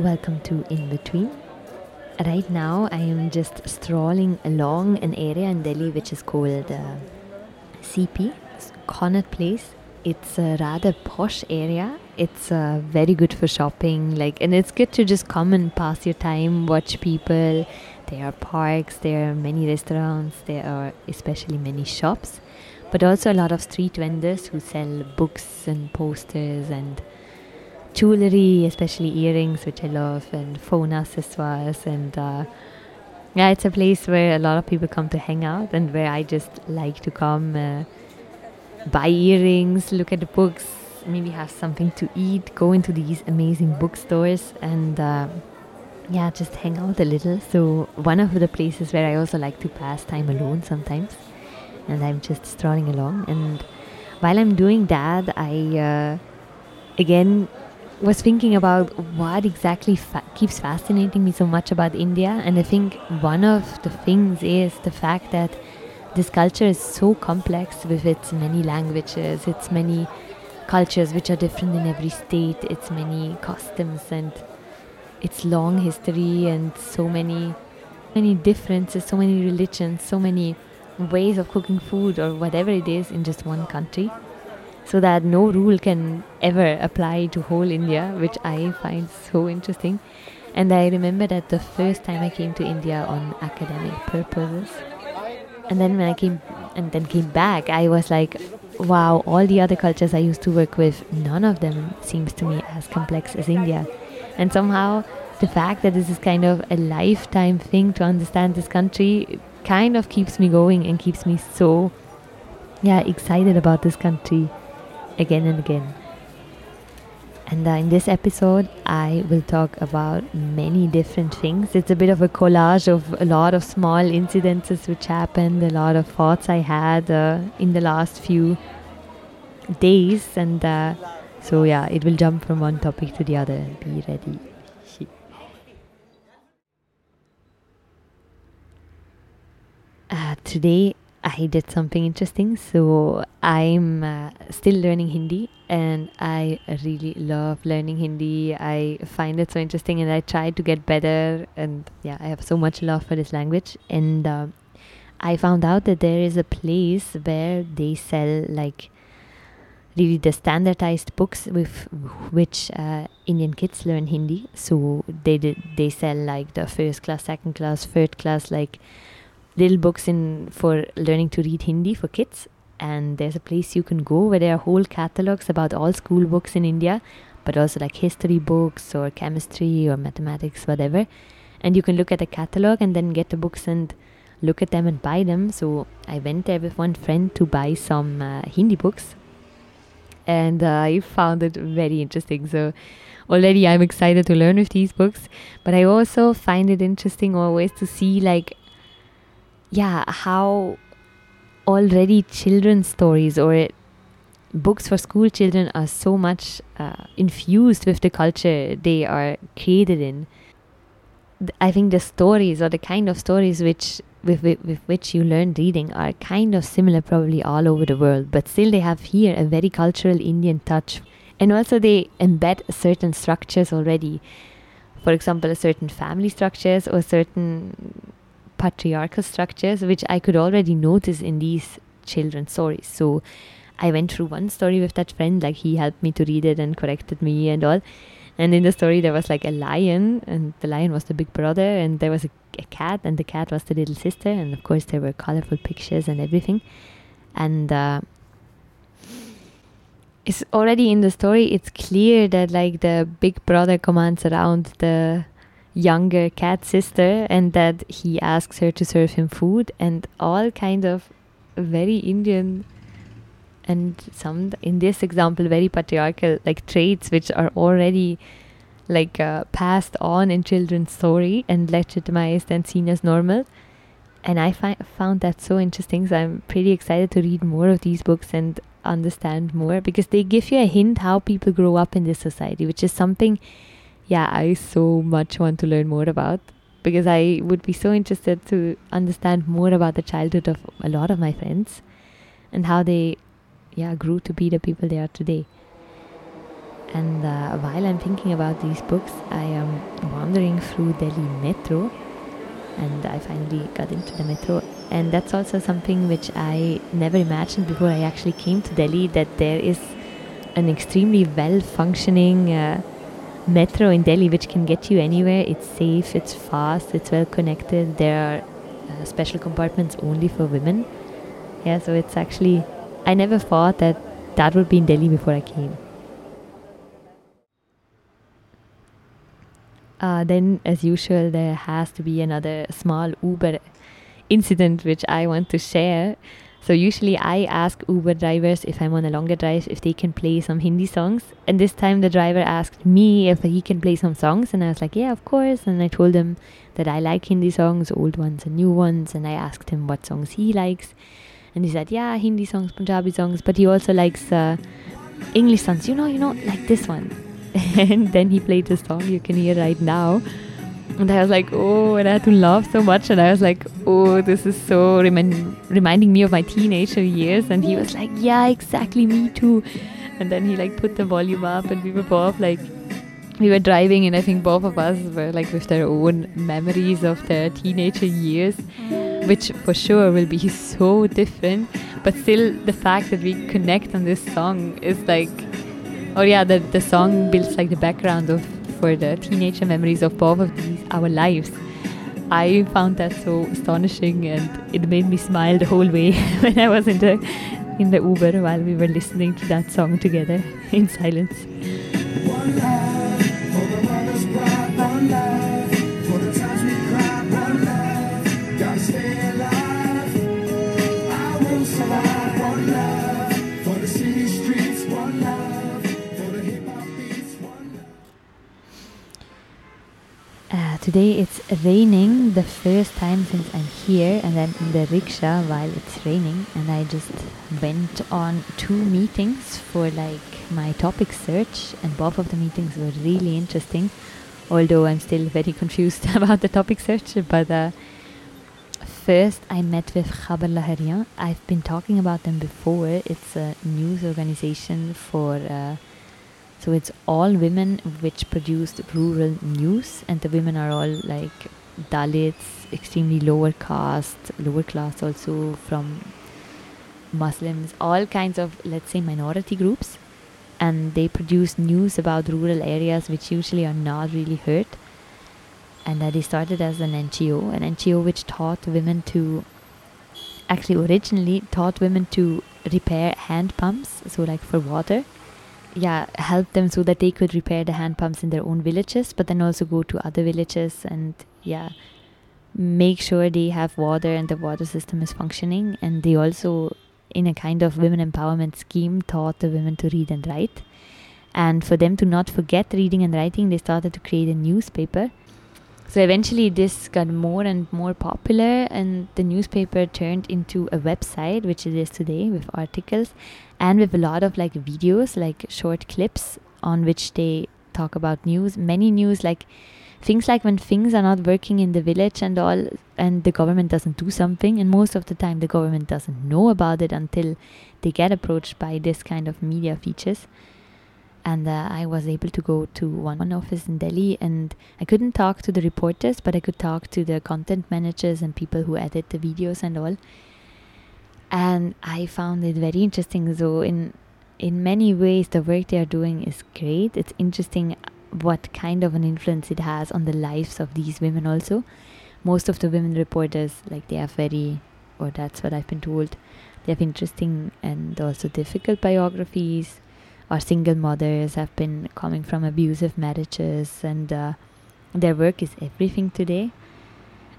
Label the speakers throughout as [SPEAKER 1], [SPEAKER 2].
[SPEAKER 1] welcome to In Between. Right now, I am just strolling along an area in Delhi which is called uh, CP, Connaught Place. It's a rather posh area. It's uh, very good for shopping, like, and it's good to just come and pass your time, watch people. There are parks, there are many restaurants, there are especially many shops, but also a lot of street vendors who sell books and posters and jewelry, especially earrings, which I love, and phone accessories. And uh, yeah, it's a place where a lot of people come to hang out and where I just like to come, uh, buy earrings, look at the books, maybe have something to eat, go into these amazing bookstores, and uh, yeah, just hang out a little. So, one of the places where I also like to pass time alone sometimes, and I'm just strolling along. And while I'm doing that, I uh, again was thinking about what exactly fa- keeps fascinating me so much about India, and I think one of the things is the fact that this culture is so complex with its many languages, its many cultures which are different in every state, its many customs and its long history and so many many differences, so many religions, so many ways of cooking food or whatever it is in just one country so that no rule can ever apply to whole India, which I find so interesting. And I remember that the first time I came to India on academic purposes, and then when I came and then came back, I was like, wow, all the other cultures I used to work with, none of them seems to me as complex as India. And somehow the fact that this is kind of a lifetime thing to understand this country kind of keeps me going and keeps me so yeah excited about this country again and again. And uh, in this episode, I will talk about many different things. It's a bit of a collage of a lot of small incidences which happened, a lot of thoughts I had uh, in the last few days. And uh, so, yeah, it will jump from one topic to the other. Be ready. Uh, today I did something interesting. So I'm uh, still learning Hindi and I really love learning Hindi. I find it so interesting and I try to get better. And yeah, I have so much love for this language. And uh, I found out that there is a place where they sell like really the standardized books with which uh, Indian kids learn Hindi. So they did, they sell like the first class, second class, third class, like little books in for learning to read Hindi for kids. And there's a place you can go where there are whole catalogs about all school books in India, but also like history books or chemistry or mathematics, whatever. And you can look at the catalog and then get the books and look at them and buy them. So I went there with one friend to buy some uh, Hindi books, and uh, I found it very interesting. So already I'm excited to learn with these books, but I also find it interesting always to see like yeah, how already children's stories or books for school children are so much uh, infused with the culture they are created in. I think the stories or the kind of stories which with, with, with which you learn reading are kind of similar probably all over the world, but still they have here a very cultural Indian touch. And also they embed certain structures already. For example, a certain family structures or certain patriarchal structures, which I could already notice in these children's stories. So I went through one story with that friend, like he helped me to read it and corrected me and all. And in the story, there was like a lion, and the lion was the big brother, and there was a, a cat, and the cat was the little sister, and of course, there were colorful pictures and everything. And uh, it's already in the story, it's clear that like the big brother commands around the younger cat sister and that he asks her to serve him food and all kind of very indian and some in this example very patriarchal like traits which are already like uh, passed on in children's story and legitimized and seen as normal. And i fi- found that so interesting so i'm pretty excited to read more of these books and understand more because they give you a hint how people grow up in this society which is something yeah, I so much want to learn more about because I would be so interested to understand more about the childhood of a lot of my friends and how they yeah grew to be the people they are today. And uh, while I'm thinking about these books, I am wandering through Delhi Metro, and I finally got into the metro. And that's also something which I never imagined before I actually came to Delhi that there is an extremely well functioning uh, metro in Delhi which can get you anywhere. It's safe, it's fast, it's well connected. There are uh, special compartments only for women. Yeah, so it's actually, I never thought that that would be in Delhi before I came. Uh, then, as usual, there has to be another small Uber incident which I want to share. So, usually, I ask Uber drivers if I'm on a longer drive if they can play some Hindi songs. And this time, the driver asked me if he can play some songs. And I was like, Yeah, of course. And I told him that I like Hindi songs, old ones and new ones. And I asked him what songs he likes. And he said, Yeah, Hindi songs, Punjabi songs. But he also likes uh, English songs. You know, you know, like this one. and then he played the song you can hear right now. And I was like, oh, and I had to laugh so much. And I was like, oh, this is so remind- reminding me of my teenager years. And he was like, yeah, exactly, me too. And then he like put the volume up, and we were both like, we were driving, and I think both of us were like with their own memories of their teenager years, which for sure will be so different. But still, the fact that we connect on this song is like Oh yeah, the the song builds like the background of for the teenager memories of both of these our lives. I found that so astonishing, and it made me smile the whole way when I was in the in the Uber while we were listening to that song together in silence. Today it's raining the first time since I'm here and I'm in the rickshaw while it's raining and I just went on two meetings for like my topic search and both of the meetings were really interesting although I'm still very confused about the topic search but uh, first I met with Khabar Lahariyan I've been talking about them before. It's a news organization for uh, so it's all women which produced rural news, and the women are all like Dalits, extremely lower caste, lower class, also from Muslims, all kinds of, let's say, minority groups. And they produce news about rural areas which usually are not really heard. And they started as an NGO, an NGO which taught women to, actually, originally taught women to repair hand pumps, so like for water yeah help them so that they could repair the hand pumps in their own villages but then also go to other villages and yeah make sure they have water and the water system is functioning. And they also in a kind of women empowerment scheme taught the women to read and write. And for them to not forget reading and writing they started to create a newspaper so eventually this got more and more popular and the newspaper turned into a website which it is today with articles and with a lot of like videos, like short clips on which they talk about news. Many news, like things like when things are not working in the village and all, and the government doesn't do something, and most of the time the government doesn't know about it until they get approached by this kind of media features. And uh, I was able to go to one, office in Delhi, and I couldn't talk to the reporters, but I could talk to the content managers and people who edit the videos and all and I found it very interesting. So in in many ways, the work they are doing is great. It's interesting what kind of an influence it has on the lives of these women. Also, most of the women reporters, like they are very, or that's what I've been told, they have interesting and also difficult biographies. Or single mothers have been coming from abusive marriages, and uh, their work is everything today.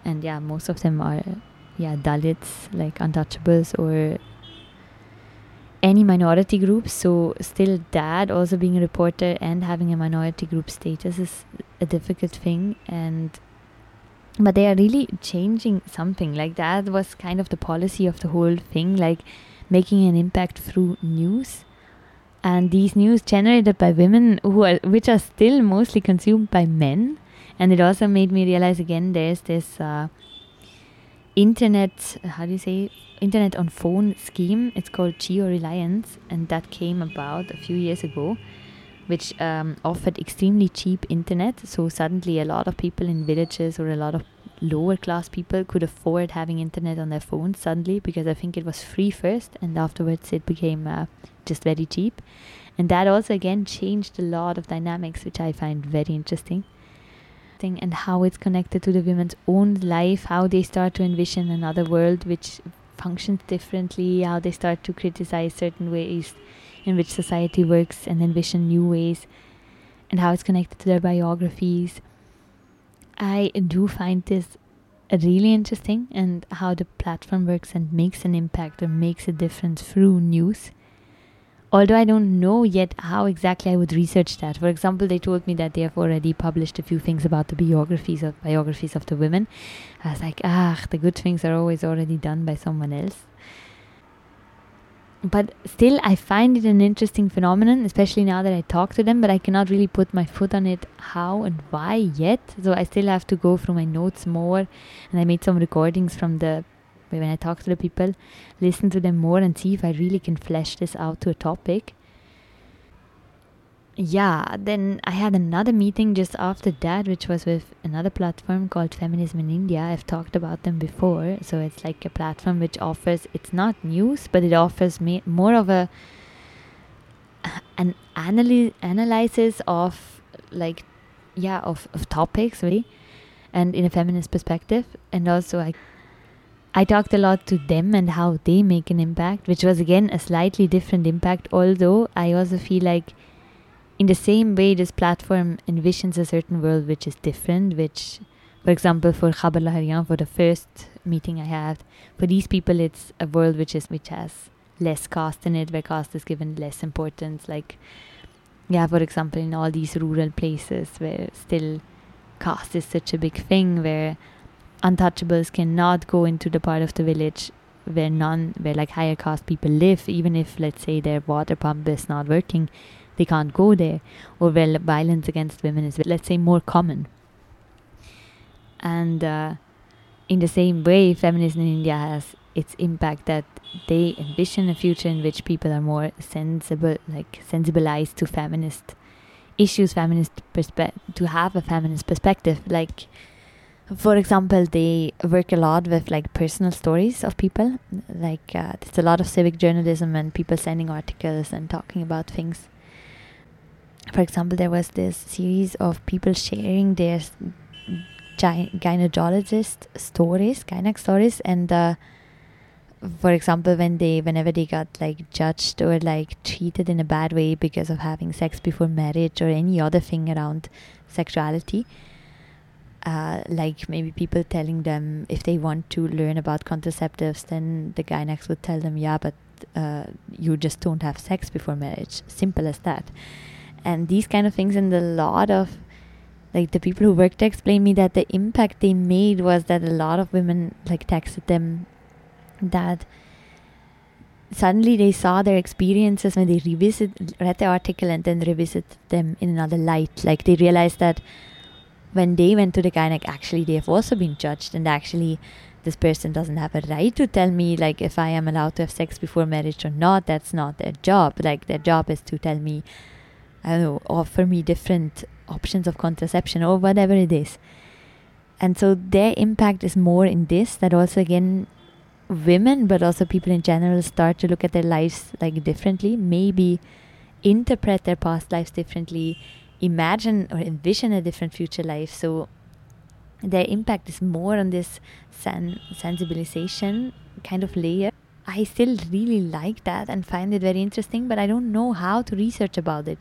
[SPEAKER 1] And yeah, most of them are yeah Dalits like untouchables or any minority group. So still dad also being a reporter and having a minority group status is a difficult thing and but they are really changing something like that was kind of the policy of the whole thing like making an impact through news and these news generated by women who are which are still mostly consumed by men. And it also made me realize again there's this uh, internet how do you say internet on phone scheme. It's called Jio Reliance and that came about a few years ago which um, offered extremely cheap internet. So suddenly, a lot of people in villages or a lot of lower class people could afford having internet on their phones suddenly because I think it was free first and afterwards it became uh, just very cheap. And that also again changed a lot of dynamics, which I find very interesting. And how it's connected to the women's own life, how they start to envision another world which functions differently, how they start to criticize certain ways in which society works and envision new ways, and how it's connected to their biographies. I do find this really interesting and how the platform works and makes an impact or makes a difference through news although I don't know yet how exactly I would research that. For example, they told me that they have already published a few things about the biographies of biographies of the women. I was like, ah, the good things are always already done by someone else. But still, I find it an interesting phenomenon, especially now that I talk to them. But I cannot really put my foot on it, how and why yet. So I still have to go through my notes more. And I made some recordings from the when I talk to the people, listen to them more and see if I really can flesh this out to a topic. Yeah, then I had another meeting just after that, which was with another platform called Feminism in India. I've talked about them before. So it's like a platform which offers, it's not news, but it offers me more of a an analy- analysis of like yeah of, of topics really and in a feminist perspective and also i I talked a lot to them and how they make an impact, which was again a slightly different impact, although I also feel like in the same way this platform envisions a certain world which is different, which for example for Khabar Lahariyan for the first meeting I had, for these people it's a world which is which has less caste in it, where caste is given less importance. Like yeah, for example in all these rural places where still caste is such a big thing where untouchables cannot go into the part of the village where none where like higher caste people live even if let's say their water pump is not working they can't go there or where violence against women is let's say more common and uh, in the same way feminism in india has its impact that they envision a future in which people are more sensible like sensibilized to feminist issues feminist perspective to have a feminist perspective like for example, they work a lot with like personal stories of people. Like uh, there's a lot of civic journalism and people sending articles and talking about things. For example, there was this series of people sharing their gy- gynecologist stories, gynec stories, and uh, for example, when they, whenever they got like judged or like treated in a bad way because of having sex before marriage or any other thing around sexuality, uh, like maybe people telling them if they want to learn about contraceptives, then the gynecs would tell them, yeah, but uh, you just don't have sex before marriage. Simple as that. And these kind of things, and a lot of like the people who worked there explained me that the impact they made was that a lot of women like texted them that suddenly they saw their experiences when they revisit read the article and then revisit them in another light like they realized that when they went to the gynec, actually they have also been judged, and actually this person doesn't have a right to tell me like if I am allowed to have sex before marriage or not. That's not their job. Like their job is to tell me, I don't know, offer me different options of contraception or whatever it is. And so their impact is more in this that also again women but also people in general start to look at their lives like differently, maybe interpret their past lives differently imagine or envision a different future life. So their impact is more on this sen- sensibilization kind of layer. I still really like that and find it very interesting, but I don't know how to research about it.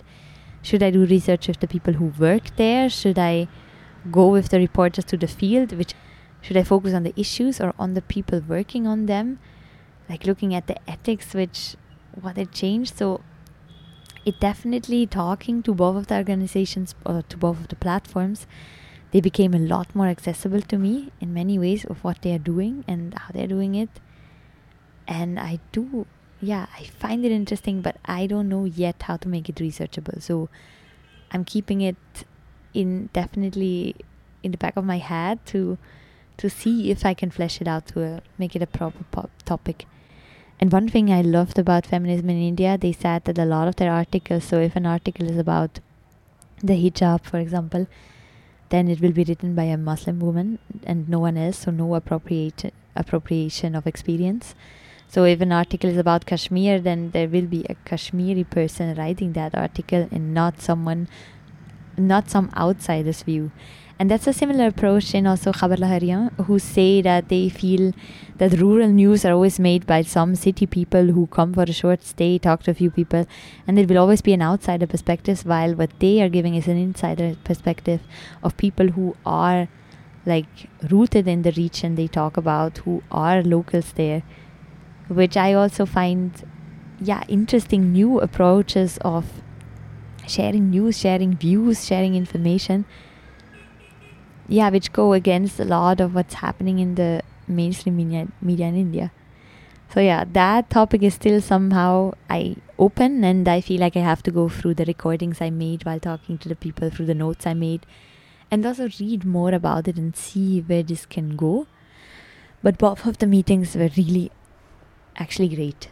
[SPEAKER 1] Should I do research with the people who work there? Should I go with the reporters to the field? Which should I focus on the issues or on the people working on them? Like looking at the ethics, which what it changed. So it definitely talking to both of the organizations or to both of the platforms they became a lot more accessible to me in many ways of what they are doing and how they're doing it and i do yeah i find it interesting but i don't know yet how to make it researchable so i'm keeping it in definitely in the back of my head to to see if i can flesh it out to a, make it a proper pop topic And one thing I loved about feminism in India, they said that a lot of their articles, so if an article is about the hijab, for example, then it will be written by a Muslim woman and no one else, so no appropriate appropriation of experience. So if an article is about Kashmir, then there will be a Kashmiri person writing that article and not someone, not some outsider's view. And that's a similar approach in also Khabar Lahariyan, who say that they feel that rural news are always made by some city people who come for a short stay, talk to a few people, and it will always be an outsider perspective, while what they are giving is an insider perspective of people who are like rooted in the region they talk about, who are locals there, which I also find, yeah, interesting new approaches of sharing news, sharing views, sharing information yeah, which go against a lot of what's happening in the mainstream media, media in India. So yeah, that topic is still somehow I open and I feel like I have to go through the recordings I made while talking to the people, through the notes I made, and also read more about it and see where this can go. But both of the meetings were really actually great.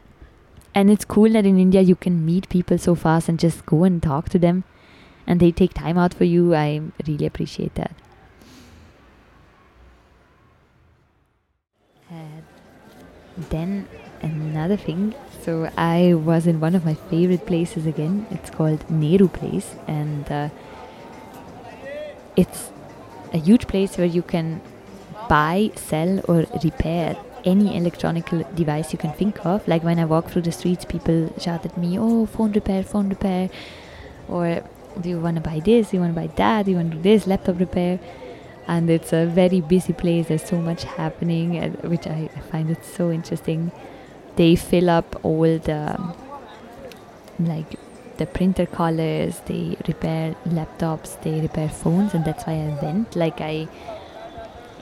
[SPEAKER 1] And it's cool that in India you can meet people so fast and just go and talk to them and they take time out for you. I really appreciate that. then another thing so i was in one of my favorite places again it's called nehru place and uh, it's a huge place where you can buy sell or repair any electronic device you can think of like when i walk through the streets people shout at me oh phone repair phone repair or do you want to buy this do you want to buy that do you want to do this laptop repair and it's a very busy place. There's so much happening, which I, find it so interesting. They fill up all the like the printer colors. They repair laptops. They repair phones, and that's why I went. Like I,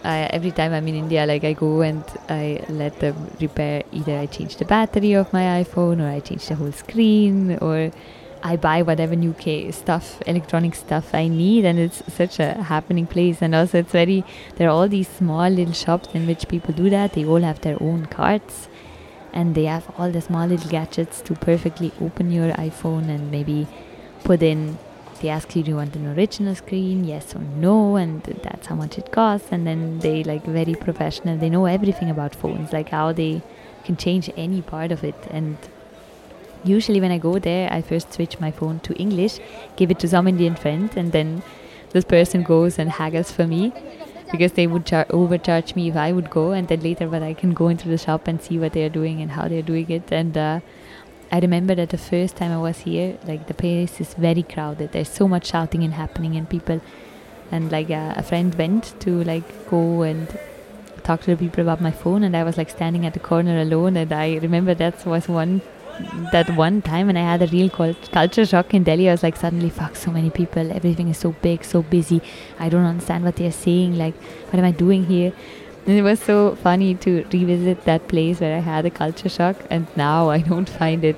[SPEAKER 1] I every time I'm in India, like I go and I let them repair. Either I change the battery of my iPhone, or I change the whole screen, or I buy whatever new stuff, electronic stuff I need, and it's such a happening place. And also, it's very there are all these small little shops in which people do that. They all have their own carts, and they have all the small little gadgets to perfectly open your iPhone and maybe put in. They ask you, do you want an original screen? Yes or no, and that's how much it costs. And then they like very professional. They know everything about phones, like how they can change any part of it and usually when I go there, I first switch my phone to English, give it to some Indian friend, and then this person goes and haggles for me because they would char- overcharge me if I would go, and then later, but I can go into the shop and see what they are doing and how they are doing it. And uh, I remember that the first time I was here, like the place is very crowded. There's so much shouting and happening, and people, and like uh, a friend went to like go and talk to the people about my phone, and I was like standing at the corner alone. And I remember that was one that one time and I had a real culture shock in Delhi, I was like, suddenly, fuck, so many people, everything is so big, so busy. I don't understand what they're saying. Like, what am I doing here? And it was so funny to revisit that place where I had a culture shock, and now I don't find it.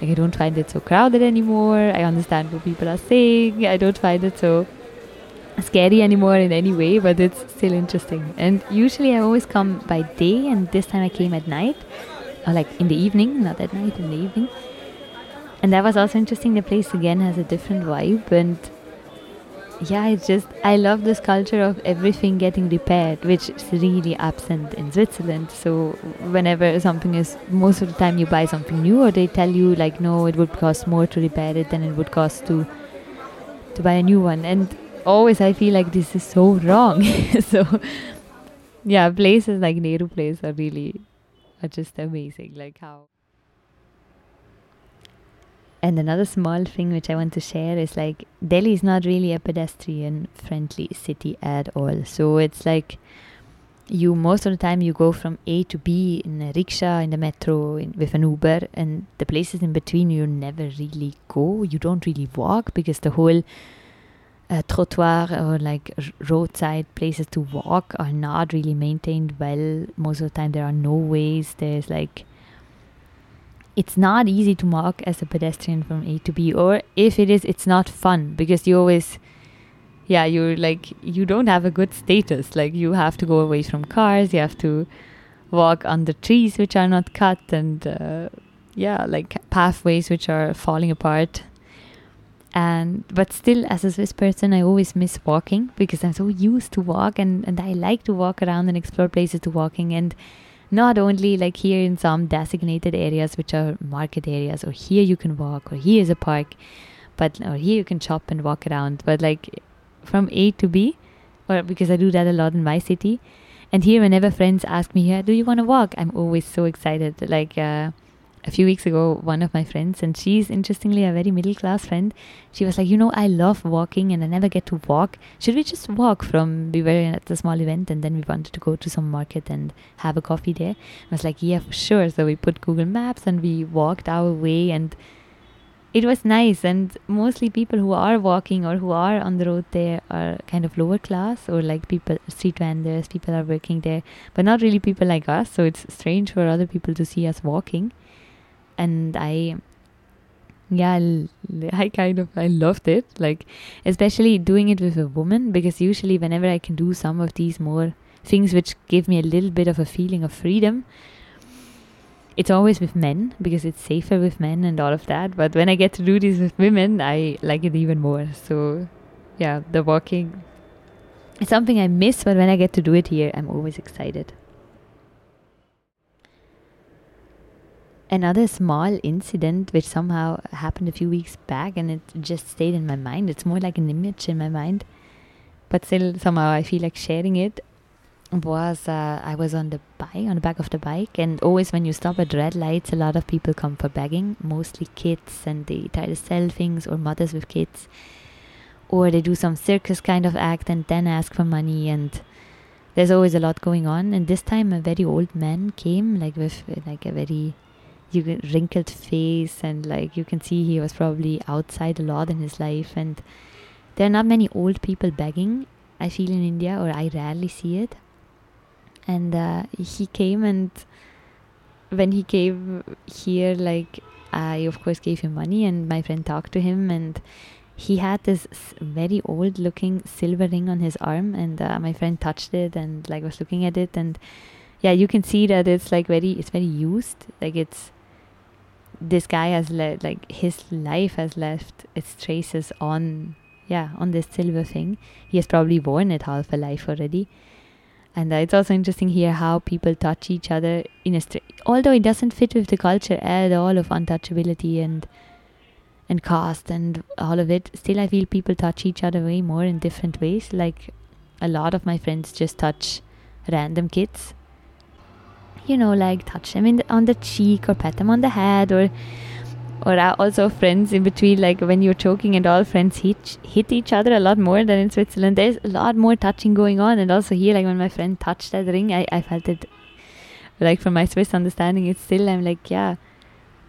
[SPEAKER 1] Like, I don't find it so crowded anymore. I understand what people are saying. I don't find it so scary anymore in any way, but it's still interesting. And usually I always come by day, and this time I came at night or like in the evening, not at night, in the evening. And that was also interesting. The place again has a different vibe, and yeah, it's just I love this culture of everything getting repaired, which is really absent in Switzerland. So whenever something is, most of the time you buy something new, or they tell you like, no, it would cost more to repair it than it would cost to to buy a new one, and always I feel like this is so wrong. so yeah, places like Nehru Place are really are just amazing. Like how. And another small thing which I want to share is like Delhi is not really a pedestrian friendly city at all. So it's like you most of the time you go from A to B in a rickshaw, in the metro, in, with an Uber, and the places in between you never really go. You don't really walk because the whole uh, trottoir or like roadside places to walk are not really maintained well. Most of the time, there are no ways. There's like it's not easy to walk as a pedestrian from A to B, or if it is, it's not fun because you always, yeah, you're like you don't have a good status. Like you have to go away from cars. You have to walk under trees which are not cut and uh, yeah like pathways which are falling apart and but still as a swiss person i always miss walking because i'm so used to walk and, and i like to walk around and explore places to walking and not only like here in some designated areas which are market areas or here you can walk or here is a park but or here you can shop and walk around but like from a to b or because i do that a lot in my city. And here whenever friends ask me yeah do you want to walk? I'm always so excited like uh, a few weeks ago, one of my friends, and she's interestingly a very middle class friend, she was like, You know, I love walking and I never get to walk. Should we just walk from, we were at a small event and then we wanted to go to some market and have a coffee there. I was like, Yeah, for sure. So we put Google Maps and we walked our way and it was nice and mostly people who are walking or who are on the road there are kind of lower class or like people street vendors people are working there but not really people like us so it's strange for other people to see us walking and I yeah I kind of I loved it like especially doing it with a woman because usually whenever I can do some of these more things which give me a little bit of a feeling of freedom it's always with men because it's safer with men and all of that. But when I get to do this with women I like it even more. So yeah the walking it's something I miss but when I get to do it here I'm always excited another small incident which somehow happened a few weeks back and it just stayed in my mind. It's more like an image in my mind, but still somehow I feel like sharing it. Was uh, I was on the bike on the back of the bike, and always when you stop at red lights, a lot of people come for begging, mostly kids, and they try to sell things or mothers with kids, or they do some circus kind of act and then ask for money and there's always a lot going on and this time a very old man came like with like a very you wrinkled face and like you can see he was probably outside a lot in his life and there are not many old people begging i feel in india or i rarely see it. And uh, he came and when he came here like i of course gave him money and my friend talked to him and he had this very old looking silver ring on his arm and uh, my friend touched it and like was looking at it and yeah you can see that it's like very it's very used like it's this guy has le- like his life has left its traces on yeah on this silver thing. He has probably worn it half a life already. And uh, it's also interesting here how people touch each other in a str- although it doesn't fit with the culture at all of untouchability and and caste and all of it still i feel people touch each other way more in different ways. Like a lot of my friends just touch random kids you know, like touch them the, on the cheek or pat them on the head or or also friends in between like when you're choking and all friends hit hit each other a lot more than in Switzerland. There's a lot more touching going on and also here like when my friend touched that ring I, I felt it like from my Swiss understanding it's still I'm like yeah.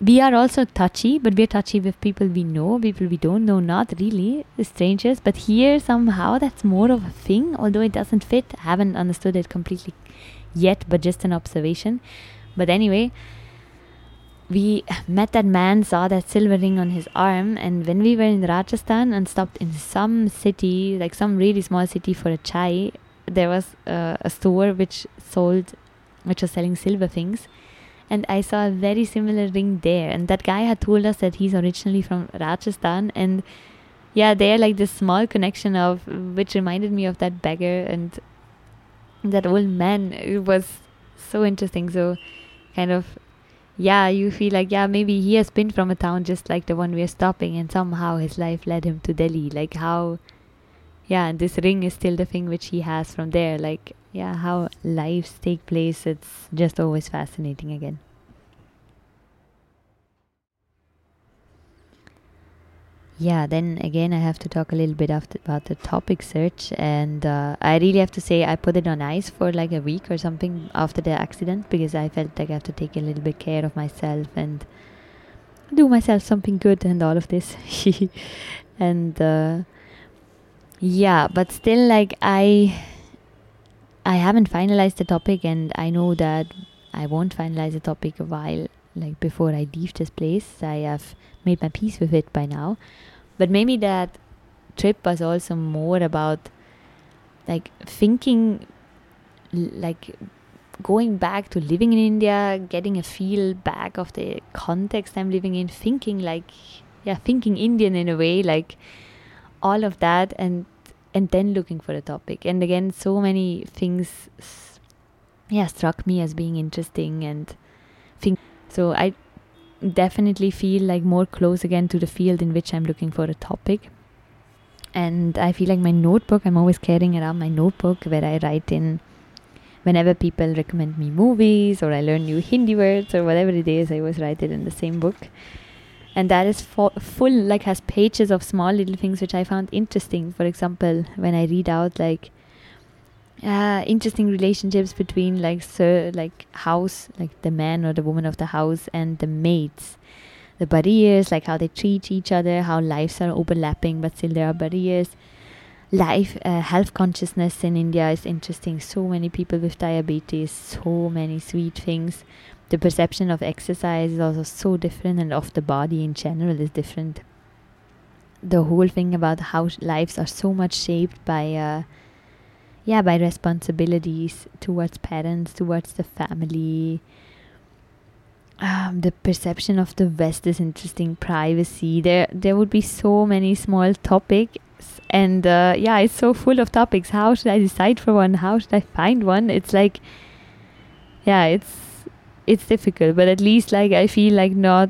[SPEAKER 1] We are also touchy but we're touchy with people we know people we don't know not really strangers. But here somehow that's more of a thing although it doesn't fit. I haven't understood it completely yet, but just an observation. But anyway, we met that man, saw that silver ring on his arm, and when we were in Rajasthan and stopped in some city, like some really small city for a chai, there was uh, a store which sold, which was selling silver things. And I saw a very similar ring there. And that guy had told us that he's originally from Rajasthan. And yeah, there, like this small connection of which reminded me of that beggar. And that old man it was so interesting. So kind of yeah you feel like yeah maybe he has been from a town just like the one we're stopping and somehow his life led him to delhi. Like how yeah and this ring is still the thing which he has from there. Like yeah how lives take place it's just always fascinating again yeah then again i have to talk a little bit about the topic search and uh, i really have to say i put it on ice for like a week or something after the accident because i felt like i have to take a little bit care of myself and do myself something good and all of this. And uh, yeah but still like i i haven't finalized the topic and i know that i won't finalize the topic a while like before i leave this place. I have made my peace with it by now but maybe that trip was also more about like thinking like going back to living in India, getting a feel back of the context I'm living in, thinking like, yeah, thinking Indian in a way, like all of that, and and then looking for a topic. And again, so many things, yeah, struck me as being interesting, and think so. I definitely feel like more close again to the field in which I'm looking for a topic. And I feel like my notebook, I'm always carrying around my notebook where I write in whenever people recommend me movies or I learn new Hindi words or whatever it is, I always write it in the same book. And that is fo- full, like, has pages of small little things which I found interesting. For example, when I read out, like, uh, interesting relationships between like sir like house like the man or the woman of the house and the maids. The barriers like how they treat each other how lives are overlapping but still there are barriers. Life uh, health consciousness in india is interesting. So many people with diabetes so many sweet things. The perception of exercise is also so different and of the body in general is different. The whole thing about how lives are so much shaped by uh, yeah by responsibilities towards parents towards the family. Um, the perception of the west is interesting privacy. There there would be so many small topics and uh, yeah it's so full of topics. How should i decide for one? How should i find one? It's like yeah it's it's difficult but at least like i feel like not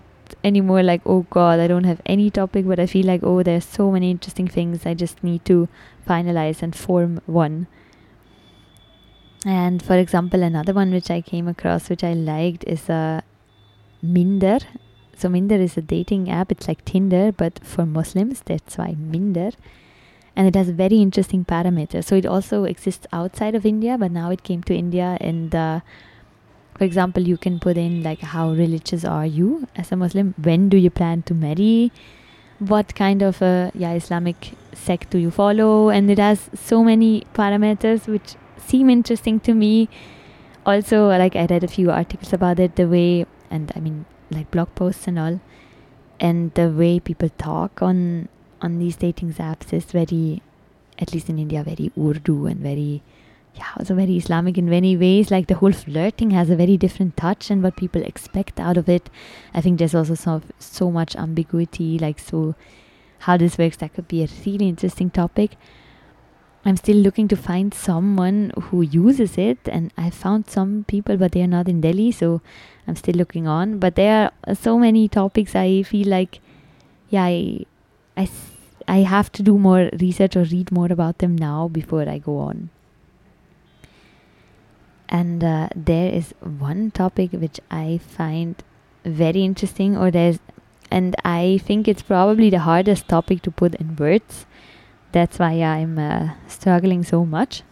[SPEAKER 1] anymore like oh god i don't have any topic but i feel like oh there's so many interesting things i just need to finalize and form one and for example, another one which I came across which I liked is a uh, Minder. So Minder is a dating app. It's like Tinder, but for Muslims. That's why Minder. And it has very interesting parameters. So it also exists outside of India, but now it came to India. And uh, for example, you can put in like how religious are you as a Muslim? When do you plan to marry? What kind of a yeah Islamic sect do you follow? And it has so many parameters which seem interesting to me. Also, like I read a few articles about it, the way, and I mean, like blog posts and all, and the way people talk on on these dating apps is very, at least in India, very Urdu and very, yeah, also very Islamic in many ways. Like the whole flirting has a very different touch and what people expect out of it. I think there's also so so much ambiguity, like so how this works. That could be a really interesting topic. I'm still looking to find someone who uses it, and I found some people, but they are not in Delhi, so I'm still looking on. But there are so many topics. I feel like, yeah, I, I, I have to do more research or read more about them now before I go on. And uh, there is one topic which I find very interesting, or there's, and I think it's probably the hardest topic to put in words that's why I'm uh, struggling so much.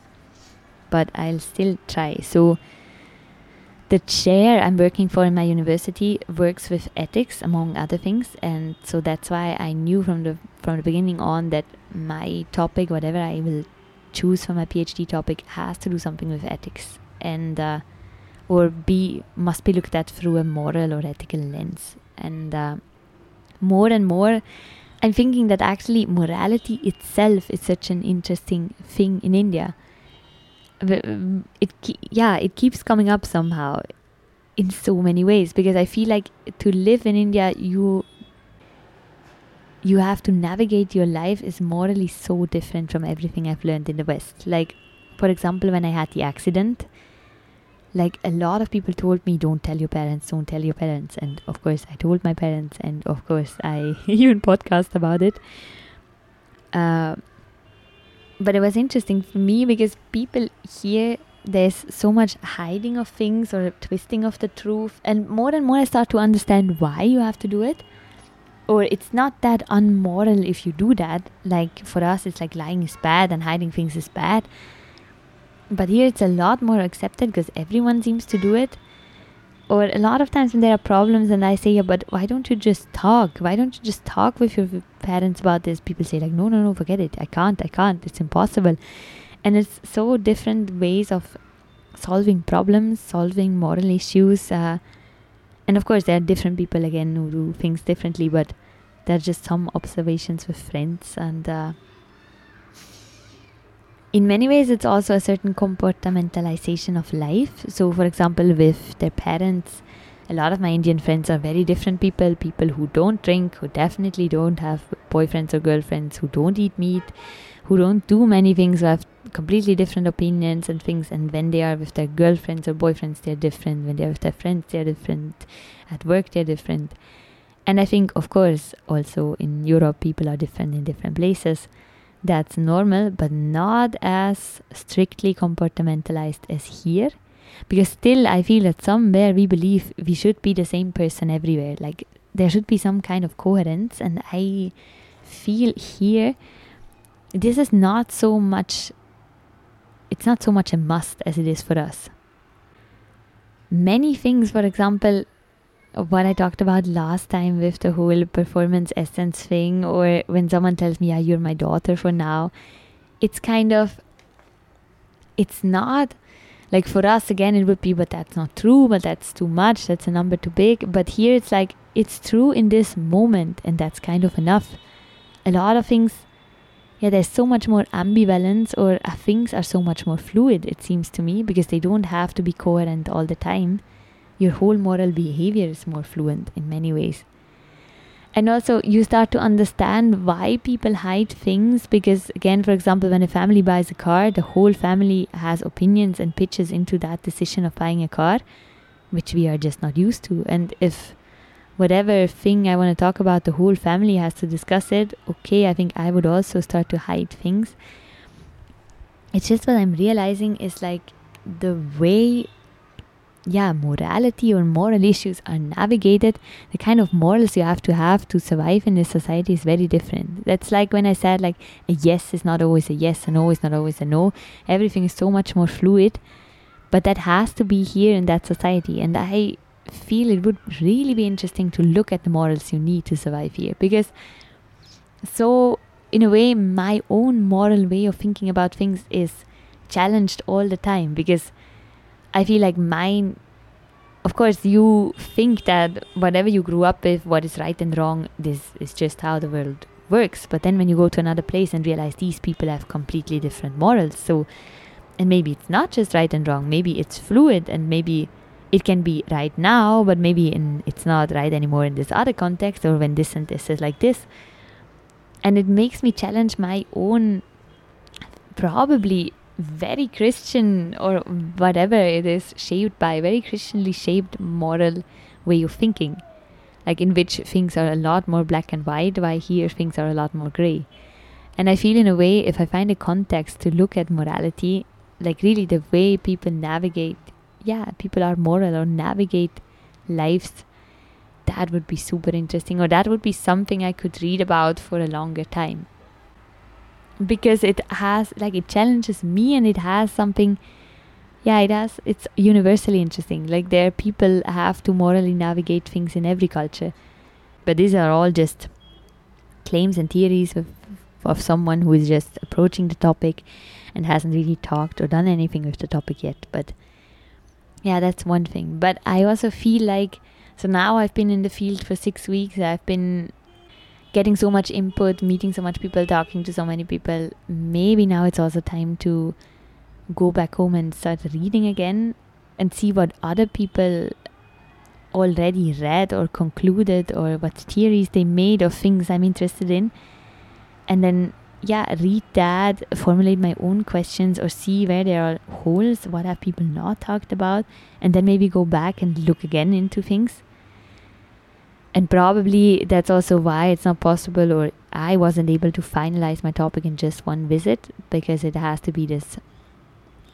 [SPEAKER 1] But I'll still try. So, the chair I'm working for in my university works with ethics, among other things, and so that's why I knew from the from the beginning on that my topic, whatever I will choose for my PhD topic, has to do something with ethics, and uh, or be must be looked at through a moral or ethical lens, and uh, more and more I'm thinking that actually morality itself is such an interesting thing in India. Um, it yeah, it keeps coming up somehow in so many ways because I feel like to live in India you you have to navigate your life is morally so different from everything I've learned in the West. Like for example when I had the accident like a lot of people told me don't tell your parents don't tell your parents. And of course i told my parents and of course i even podcast about it. Uh, but it was interesting for me because people here there's so much hiding of things or twisting of the truth and more and more i start to understand why you have to do it. Or it's not that unmoral if you do that. Like for us it's like lying is bad and hiding things is bad but here it's a lot more accepted because everyone seems to do it. Or a lot of times when there are problems and I say, yeah, but why don't you just talk? Why don't you just talk with your parents about this? People say, like, no, no, no, forget it. I can't, I can't. It's impossible. And it's so different ways of solving problems, solving moral issues. Uh, and of course, there are different people again who do things differently, but there are just some observations with friends and. Uh, in many ways, it's also a certain comportamentalization of life. So, for example, with their parents, a lot of my Indian friends are very different people people who don't drink, who definitely don't have boyfriends or girlfriends, who don't eat meat, who don't do many things, who have completely different opinions and things. And when they are with their girlfriends or boyfriends, they're different. When they're with their friends, they're different. At work, they're different. And I think, of course, also in Europe, people are different in different places. That's normal, but not as strictly compartmentalized as here. Because still, I feel that somewhere we believe we should be the same person everywhere. Like, there should be some kind of coherence. And I feel here, this is not so much it's not so much a must as it is for us. Many things, for example, what I talked about last time with the whole performance essence thing, or when someone tells me, Yeah, you're my daughter for now, it's kind of, it's not like for us again, it would be, but that's not true, but that's too much, that's a number too big. But here it's like, it's true in this moment, and that's kind of enough. A lot of things yeah, there's so much more ambivalence, or uh, things are so much more fluid, it seems to me, because they don't have to be coherent all the time. Your whole moral behavior is more fluent in many ways. And also, you start to understand why people hide things because, again, for example, when a family buys a car, the whole family has opinions and pitches into that decision of buying a car, which we are just not used to. And if whatever thing I want to talk about, the whole family has to discuss it. Okay, I think I would also start to hide things. It's just what I'm realizing is like the way, yeah, morality or moral issues are navigated, the kind of morals you have to have to survive in this society is very different. That's like when I said, like, a yes is not always a yes, a no is not always a no. Everything is so much more fluid. But that has to be here in that society. And I feel it would really be interesting to look at the morals you need to survive here because so in a way my own moral way of thinking about things is challenged all the time because i feel like mine of course you think that whatever you grew up with what is right and wrong this is just how the world works but then when you go to another place and realize these people have completely different morals so and maybe it's not just right and wrong maybe it's fluid and maybe it can be right now, but maybe in it's not right anymore in this other context, or when this and this is like this. And it makes me challenge my own, probably very Christian or whatever it is, shaped by very Christianly shaped moral way of thinking, like in which things are a lot more black and white, while here things are a lot more gray. And I feel, in a way, if I find a context to look at morality, like really the way people navigate yeah, people are moral or navigate lives, that would be super interesting, or that would be something I could read about for a longer time. Because it has, like, it challenges me and it has something, yeah, it has, it's universally interesting. Like, there, people have to morally navigate things in every culture. But these are all just claims and theories of, of someone who is just approaching the topic and hasn't really talked or done anything with the topic yet. But yeah, that's one thing. But I also feel like so now I've been in the field for six weeks. I've been getting so much input, meeting so much people, talking to so many people. Maybe now it's also time to go back home and start reading again and see what other people already read or concluded or what theories they made of things I'm interested in. And then yeah, read that, formulate my own questions, or see where there are holes, what have people not talked about, and then maybe go back and look again into things. And probably that's also why it's not possible, or I wasn't able to finalize my topic in just one visit, because it has to be this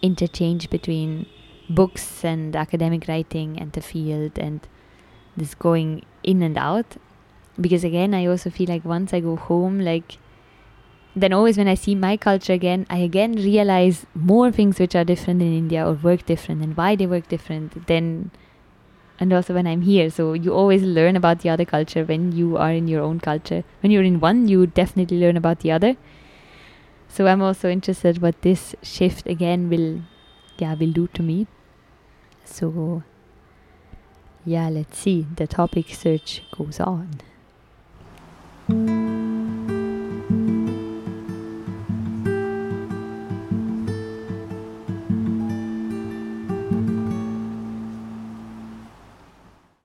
[SPEAKER 1] interchange between books and academic writing and the field and this going in and out. Because again, I also feel like once I go home, like then always when I see my culture again, I again realize more things which are different in India or work different and why they work different Then, and also when I'm here. So you always learn about the other culture when you are in your own culture. When you're in one, you definitely learn about the other. So I'm also interested what this shift again will yeah will do to me. So yeah, let's see. The topic search goes on.